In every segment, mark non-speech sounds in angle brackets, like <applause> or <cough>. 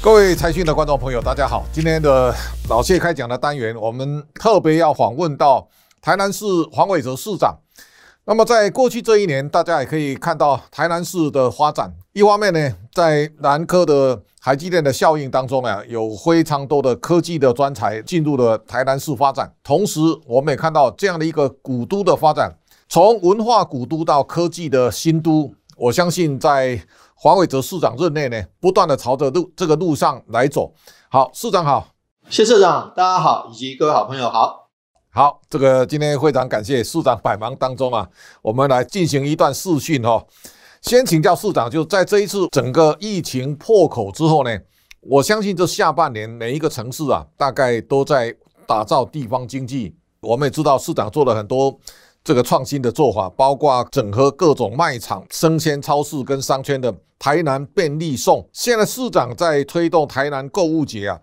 各位财讯的观众朋友，大家好。今天的老谢开讲的单元，我们特别要访问到台南市黄伟哲市长。那么，在过去这一年，大家也可以看到台南市的发展。一方面呢，在南科的台积电的效应当中啊，有非常多的科技的专才进入了台南市发展。同时，我们也看到这样的一个古都的发展，从文化古都到科技的新都。我相信在黄伟哲市长任内呢，不断的朝着路这个路上来走。好，市长好，谢社长，大家好，以及各位好朋友好。好，这个今天非常感谢市长百忙当中啊，我们来进行一段视讯哈。先请教市长，就在这一次整个疫情破口之后呢，我相信这下半年每一个城市啊，大概都在打造地方经济。我们也知道市长做了很多。这个创新的做法，包括整合各种卖场、生鲜超市跟商圈的台南便利送。现在市长在推动台南购物节啊，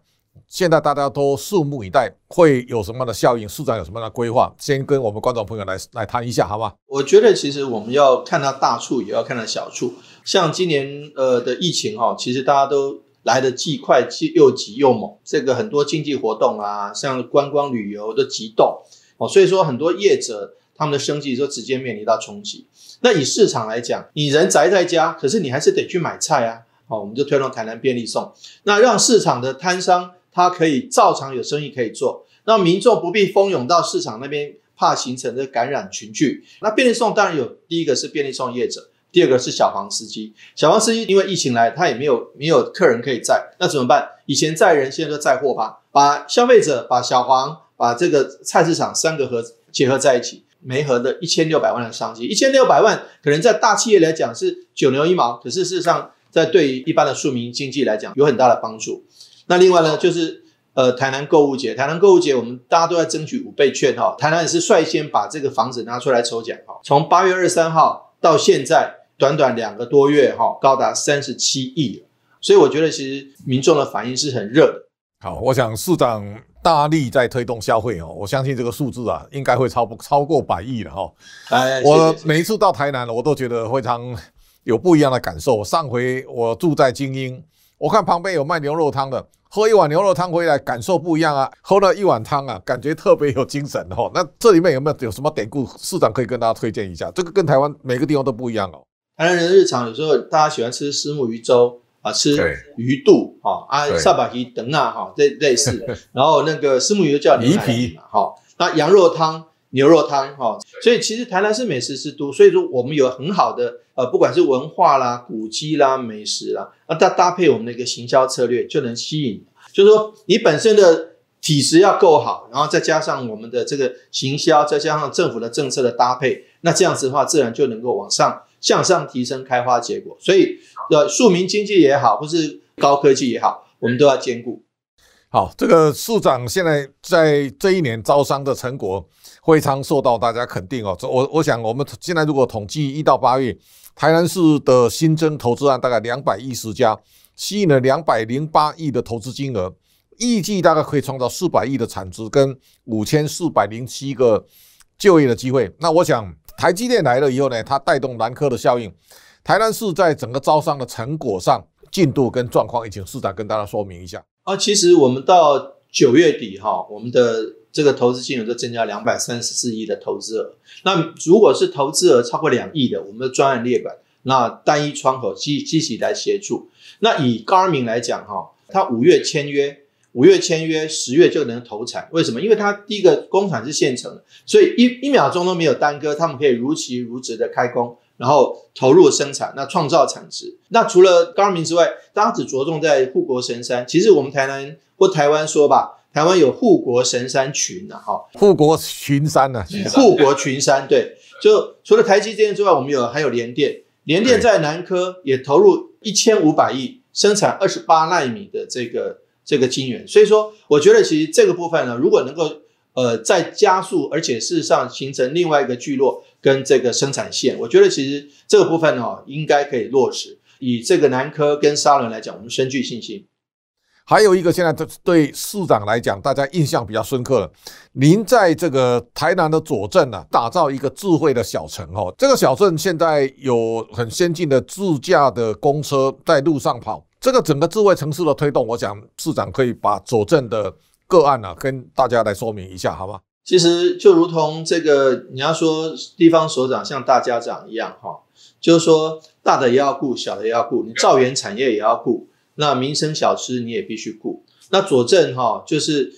现在大家都拭目以待，会有什么样的效应？市长有什么样的规划？先跟我们观众朋友来来谈一下，好吗？我觉得其实我们要看到大处，也要看到小处。像今年呃的疫情哈，其实大家都来的既快既又急又猛。这个很多经济活动啊，像观光旅游的急动哦，所以说很多业者。他们的生计就直接面临到冲击。那以市场来讲，你人宅在家，可是你还是得去买菜啊。好，我们就推动台南便利送，那让市场的摊商他可以照常有生意可以做，让民众不必蜂拥到市场那边，怕形成的感染群聚。那便利送当然有，第一个是便利送业者，第二个是小黄司机。小黄司机因为疫情来，他也没有没有客人可以载，那怎么办？以前载人，现在就载货吧，把消费者、把小黄、把这个菜市场三个合结合在一起。梅河的一千六百万的商机，一千六百万可能在大企业来讲是九牛一毛，可是事实上在对于一般的庶民经济来讲有很大的帮助。那另外呢，就是呃台南购物节，台南购物节我们大家都在争取五倍券哈，台南也是率先把这个房子拿出来抽奖哈，从八月二十三号到现在短短两个多月哈，高达三十七亿，所以我觉得其实民众的反应是很热的。好，我想市长。大力在推动消费哦，我相信这个数字啊，应该会超不超过百亿了哈。哎，我每一次到台南，我都觉得非常有不一样的感受。上回我住在精英，我看旁边有卖牛肉汤的，喝一碗牛肉汤回来，感受不一样啊。喝了一碗汤啊，感觉特别有精神哦。那这里面有没有有什么典故？市长可以跟大家推荐一下。这个跟台湾每个地方都不一样哦。台南人日常有时候大家喜欢吃虱目鱼粥。啊，吃鱼肚哈啊，萨巴鱼等啊哈，类类似的。<laughs> 然后那个丝木鱼叫鱼皮嘛，哈。那羊肉汤、牛肉汤哈，所以其实台南是美食之都，所以说我们有很好的呃，不管是文化啦、古迹啦、美食啦，那搭搭配我们的一个行销策略，就能吸引。就是说你本身的体质要够好，然后再加上我们的这个行销，再加上政府的政策的搭配，那这样子的话，自然就能够往上向上提升开花结果。所以。的庶民经济也好，或是高科技也好，我们都要兼顾。好，这个市长现在在这一年招商的成果非常受到大家肯定哦。我我想，我们现在如果统计一到八月，台南市的新增投资案大概两百一十家，吸引了两百零八亿的投资金额，预计大概可以创造四百亿的产值跟五千四百零七个就业的机会。那我想，台积电来了以后呢，它带动南科的效应。台南市在整个招商的成果上进度跟状况，也请市长跟大家说明一下。啊，其实我们到九月底哈，我们的这个投资金额都增加两百三十四亿的投资额。那如果是投资额超过两亿的，我们的专案列管，那单一窗口积积极来协助。那以高二明来讲哈，他五月签约，五月签约，十月就能投产。为什么？因为它第一个工厂是现成的，所以一一秒钟都没有耽搁，他们可以如期如职的开工。然后投入生产，那创造产值。那除了高明之外，大家只着重在护国神山。其实我们台南或台湾说吧，台湾有护国神山群呐，哈，护国群山呐，护国群山。对，就除了台积电之外，我们有还有联电，联电在南科也投入一千五百亿生产二十八纳米的这个这个晶圆。所以说，我觉得其实这个部分呢，如果能够呃再加速，而且事实上形成另外一个聚落。跟这个生产线，我觉得其实这个部分哦，应该可以落实。以这个南科跟沙仑来讲，我们深具信心。还有一个，现在对对市长来讲，大家印象比较深刻了。您在这个台南的左镇呢，打造一个智慧的小城哦。这个小镇现在有很先进的自驾的公车在路上跑。这个整个智慧城市的推动，我想市长可以把佐证的个案呢、跟大家来说明一下，好吗？其实就如同这个，你要说地方首长像大家长一样哈，就是说大的也要顾，小的也要顾，你造园产业也要顾，那民生小吃你也必须顾。那佐证哈，就是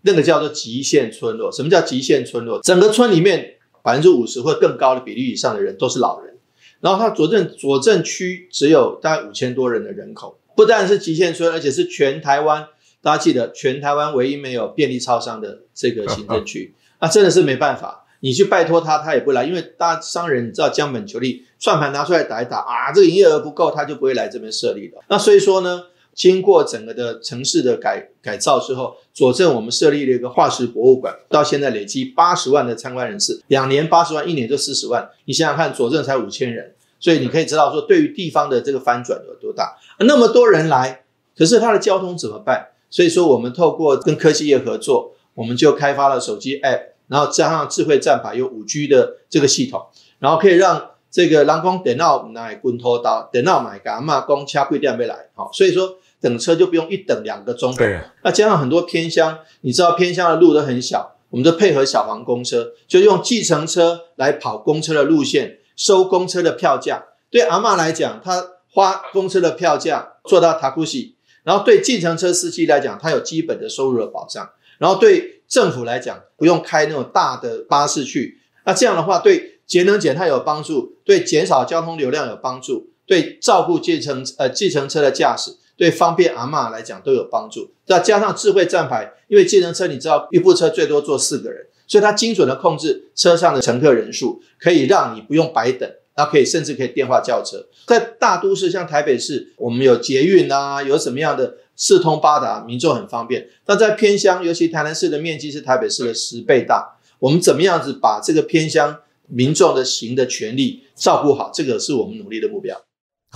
那个叫做极限村落。什么叫极限村落？整个村里面百分之五十或更高的比例以上的人都是老人，然后它佐证佐证区只有大概五千多人的人口，不但是极限村，而且是全台湾。大家记得，全台湾唯一没有便利超商的这个行政区，那 <laughs> 真的是没办法。你去拜托他，他也不来，因为大商人你知道将本求利，算盘拿出来打一打啊，这个营业额不够，他就不会来这边设立了。那所以说呢，经过整个的城市的改改造之后，佐证我们设立了一个化石博物馆，到现在累积八十万的参观人次，两年八十万，一年就四十万。你想想看，佐证才五千人，所以你可以知道说，对于地方的这个翻转有多大。那么多人来，可是它的交通怎么办？所以说，我们透过跟科技业合作，我们就开发了手机 App，然后加上智慧站牌，有五 G 的这个系统，然后可以让这个人工等到买滚头刀，等到买干嘛公掐贵店没来，好，所以说等车就不用一等两个钟头。对，那加上很多偏乡，你知道偏乡的路都很小，我们就配合小黄公车，就用计程车来跑公车的路线，收公车的票价。对阿嬷来讲，她花公车的票价坐到塔库西。然后对计程车司机来讲，他有基本的收入的保障。然后对政府来讲，不用开那种大的巴士去。那这样的话，对节能减碳有帮助，对减少交通流量有帮助，对照顾计程呃计程车的驾驶，对方便阿嬷来讲都有帮助。再加上智慧站牌，因为计程车你知道一部车最多坐四个人，所以它精准的控制车上的乘客人数，可以让你不用白等。那可以，甚至可以电话叫车。在大都市，像台北市，我们有捷运啊，有什么样的四通八达，民众很方便。但在偏乡，尤其台南市的面积是台北市的十倍大，我们怎么样子把这个偏乡民众的行的权利照顾好？这个是我们努力的目标。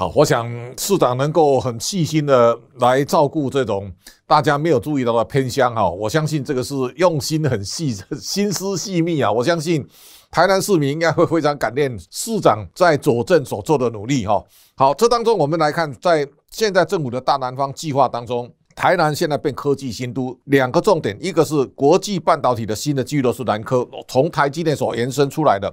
好，我想市长能够很细心的来照顾这种大家没有注意到的偏乡哈，我相信这个是用心很细、<laughs> 心思细密啊，我相信。台南市民应该会非常感念市长在佐证所做的努力哈。好，这当中我们来看，在现在政府的大南方计划当中，台南现在变科技新都，两个重点，一个是国际半导体的新的巨头是南科，从台积电所延伸出来的。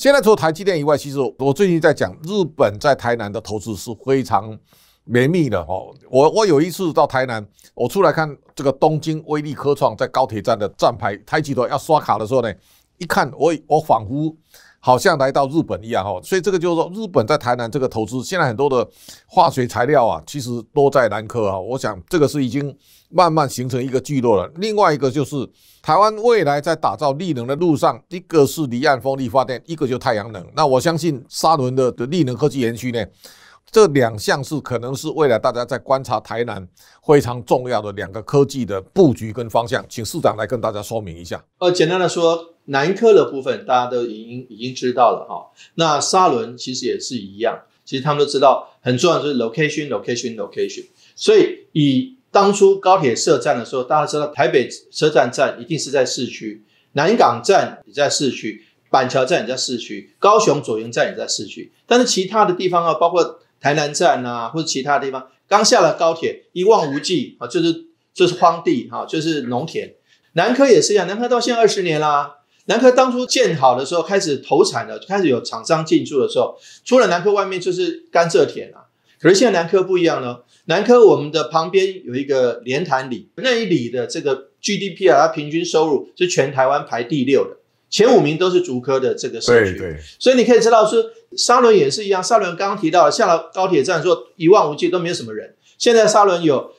现在除了台积电以外，其实我最近在讲，日本在台南的投资是非常绵密的哦。我我有一次到台南，我出来看这个东京威力科创在高铁站的站牌，台积头要刷卡的时候呢。一看我我仿佛好像来到日本一样哈，所以这个就是说日本在台南这个投资，现在很多的化学材料啊，其实都在南科啊。我想这个是已经慢慢形成一个聚落了。另外一个就是台湾未来在打造力能的路上，一个是离岸风力发电，一个就太阳能。那我相信沙伦的的力能科技园区呢？这两项是可能是未来大家在观察台南非常重要的两个科技的布局跟方向，请市长来跟大家说明一下。呃，简单的说，南科的部分大家都已经已经知道了哈。那沙伦其实也是一样，其实他们都知道很重要就是 location，location，location。所以以当初高铁设站的时候，大家知道台北车站站一定是在市区，南港站也在市区，板桥站也在市区，高雄左营站也在市区，但是其他的地方啊，包括台南站啊，或者其他地方，刚下了高铁，一望无际啊，就是就是荒地哈，就是农田。南科也是一样，南科到现在二十年啦。南科当初建好的时候，开始投产了，开始有厂商进驻的时候，除了南科外面就是甘蔗田啊。可是现在南科不一样了，南科我们的旁边有一个莲潭里，那一里的这个 GDP 啊，它平均收入是全台湾排第六的。前五名都是竹科的这个社区，所以你可以知道说，沙仑也是一样。沙仑刚刚提到下了高铁站说一望无际都没有什么人。现在沙仑有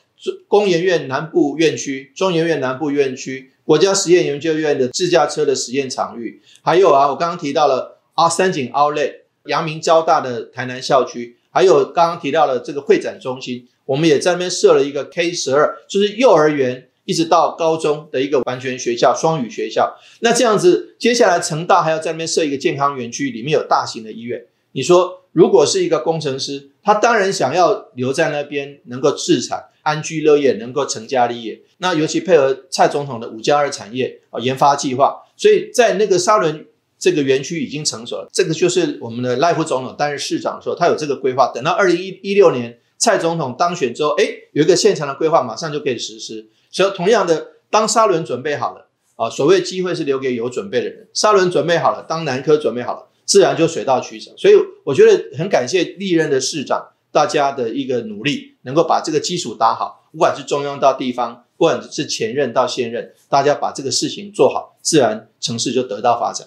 工研院南部院区、中研院南部院区、国家实验研究院的自驾车的实验场域，还有啊，我刚刚提到了啊三井奥莱、阳明交大的台南校区，还有刚刚提到的这个会展中心，我们也在那边设了一个 K 十二，就是幼儿园。一直到高中的一个完全学校，双语学校。那这样子，接下来成大还要在那边设一个健康园区，里面有大型的医院。你说，如果是一个工程师，他当然想要留在那边，能够自产、安居乐业，能够成家立业。那尤其配合蔡总统的五加二产业啊研发计划，所以在那个沙仑这个园区已经成熟了。这个就是我们的赖副总统担任市长的时候，他有这个规划。等到二零一一六年。蔡总统当选之后，哎，有一个现成的规划，马上就可以实施。所以同样的，当沙轮准备好了啊，所谓机会是留给有准备的人。沙轮准备好了，当南科准备好了，自然就水到渠成。所以我觉得很感谢历任的市长大家的一个努力，能够把这个基础打好。不管是中央到地方，不管是前任到现任，大家把这个事情做好，自然城市就得到发展。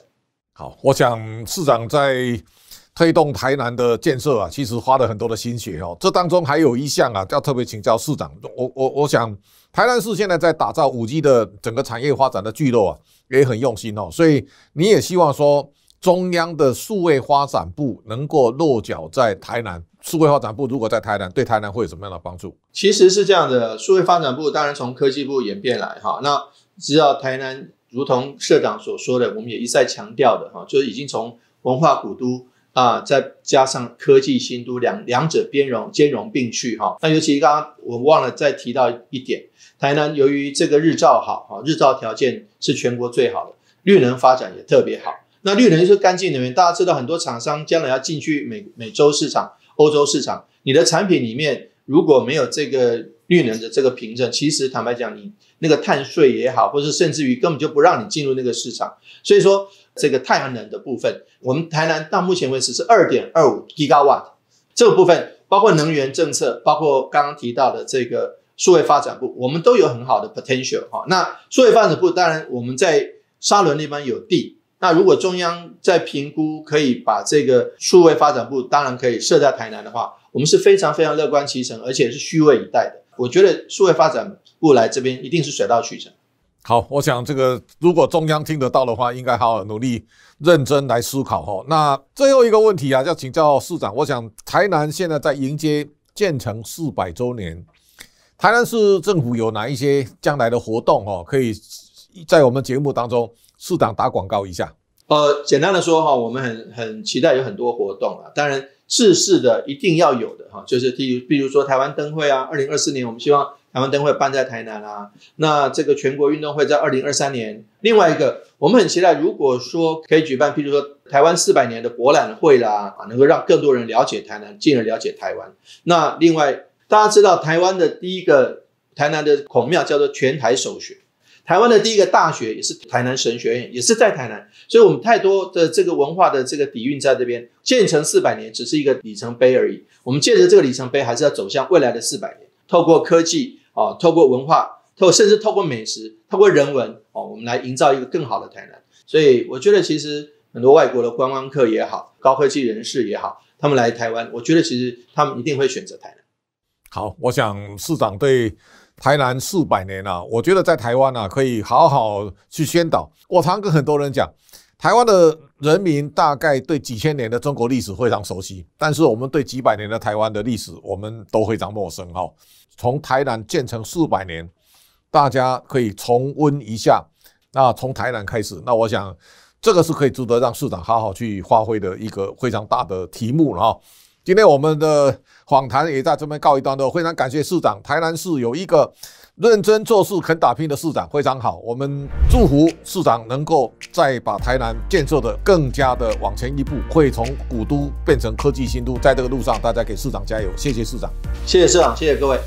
好，我想市长在推动台南的建设啊，其实花了很多的心血哦。这当中还有一项啊，要特别请教市长。我我我想。台南市现在在打造五 G 的整个产业发展的聚落啊，也很用心哦。所以你也希望说，中央的数位发展部能够落脚在台南。数位发展部如果在台南，对台南会有什么样的帮助？其实是这样的，数位发展部当然从科技部演变来哈。那知道台南，如同社长所说的，我们也一再强调的哈，就是已经从文化古都。啊，再加上科技新都两两者兼容兼容并蓄哈。那尤其刚刚我忘了再提到一点，台南由于这个日照好哈，日照条件是全国最好的，绿能发展也特别好。那绿能就是干净能源，大家知道很多厂商将来要进去美美洲市场、欧洲市场，你的产品里面如果没有这个绿能的这个凭证，其实坦白讲，你那个碳税也好，或者甚至于根本就不让你进入那个市场。所以说。这个太阳能的部分，我们台南到目前为止是二点二五 gigawatt，这个部分包括能源政策，包括刚刚提到的这个数位发展部，我们都有很好的 potential 哈。那数位发展部当然我们在沙仑那边有地，那如果中央在评估可以把这个数位发展部当然可以设在台南的话，我们是非常非常乐观其成，而且是虚位以待的。我觉得数位发展部来这边一定是水到渠成。好，我想这个如果中央听得到的话，应该好好努力、认真来思考哈。那最后一个问题啊，要请教市长。我想台南现在在迎接建成四百周年，台南市政府有哪一些将来的活动哦？可以在我们节目当中，市长打广告一下。呃，简单的说哈，我们很很期待有很多活动啊。当然，世事的一定要有的哈，就是譬如比如说台湾灯会啊，二零二四年我们希望。台湾灯会办在台南啊，那这个全国运动会在二零二三年。另外一个，我们很期待，如果说可以举办，譬如说台湾四百年的博览会啦，啊，能够让更多人了解台南，进而了解台湾。那另外，大家知道台湾的第一个台南的孔庙叫做全台首学，台湾的第一个大学也是台南神学院，也是在台南。所以，我们太多的这个文化的这个底蕴在这边。建成四百年只是一个里程碑而已，我们借着这个里程碑，还是要走向未来的四百年，透过科技。哦，透过文化，透甚至透过美食，透过人文，哦，我们来营造一个更好的台南。所以我觉得，其实很多外国的观光客也好，高科技人士也好，他们来台湾，我觉得其实他们一定会选择台南。好，我想市长对台南四百年啊，我觉得在台湾啊，可以好好去宣导。我常跟很多人讲，台湾的人民大概对几千年的中国历史非常熟悉，但是我们对几百年的台湾的历史，我们都非常陌生哈。从台南建成四百年，大家可以重温一下。那从台南开始，那我想这个是可以值得让市长好好去发挥的一个非常大的题目了哈。今天我们的访谈也在这边告一段落，非常感谢市长。台南市有一个认真做事、肯打拼的市长，非常好。我们祝福市长能够再把台南建设的更加的往前一步，会从古都变成科技新都。在这个路上，大家给市长加油！谢谢市长，谢谢市长，谢谢各位。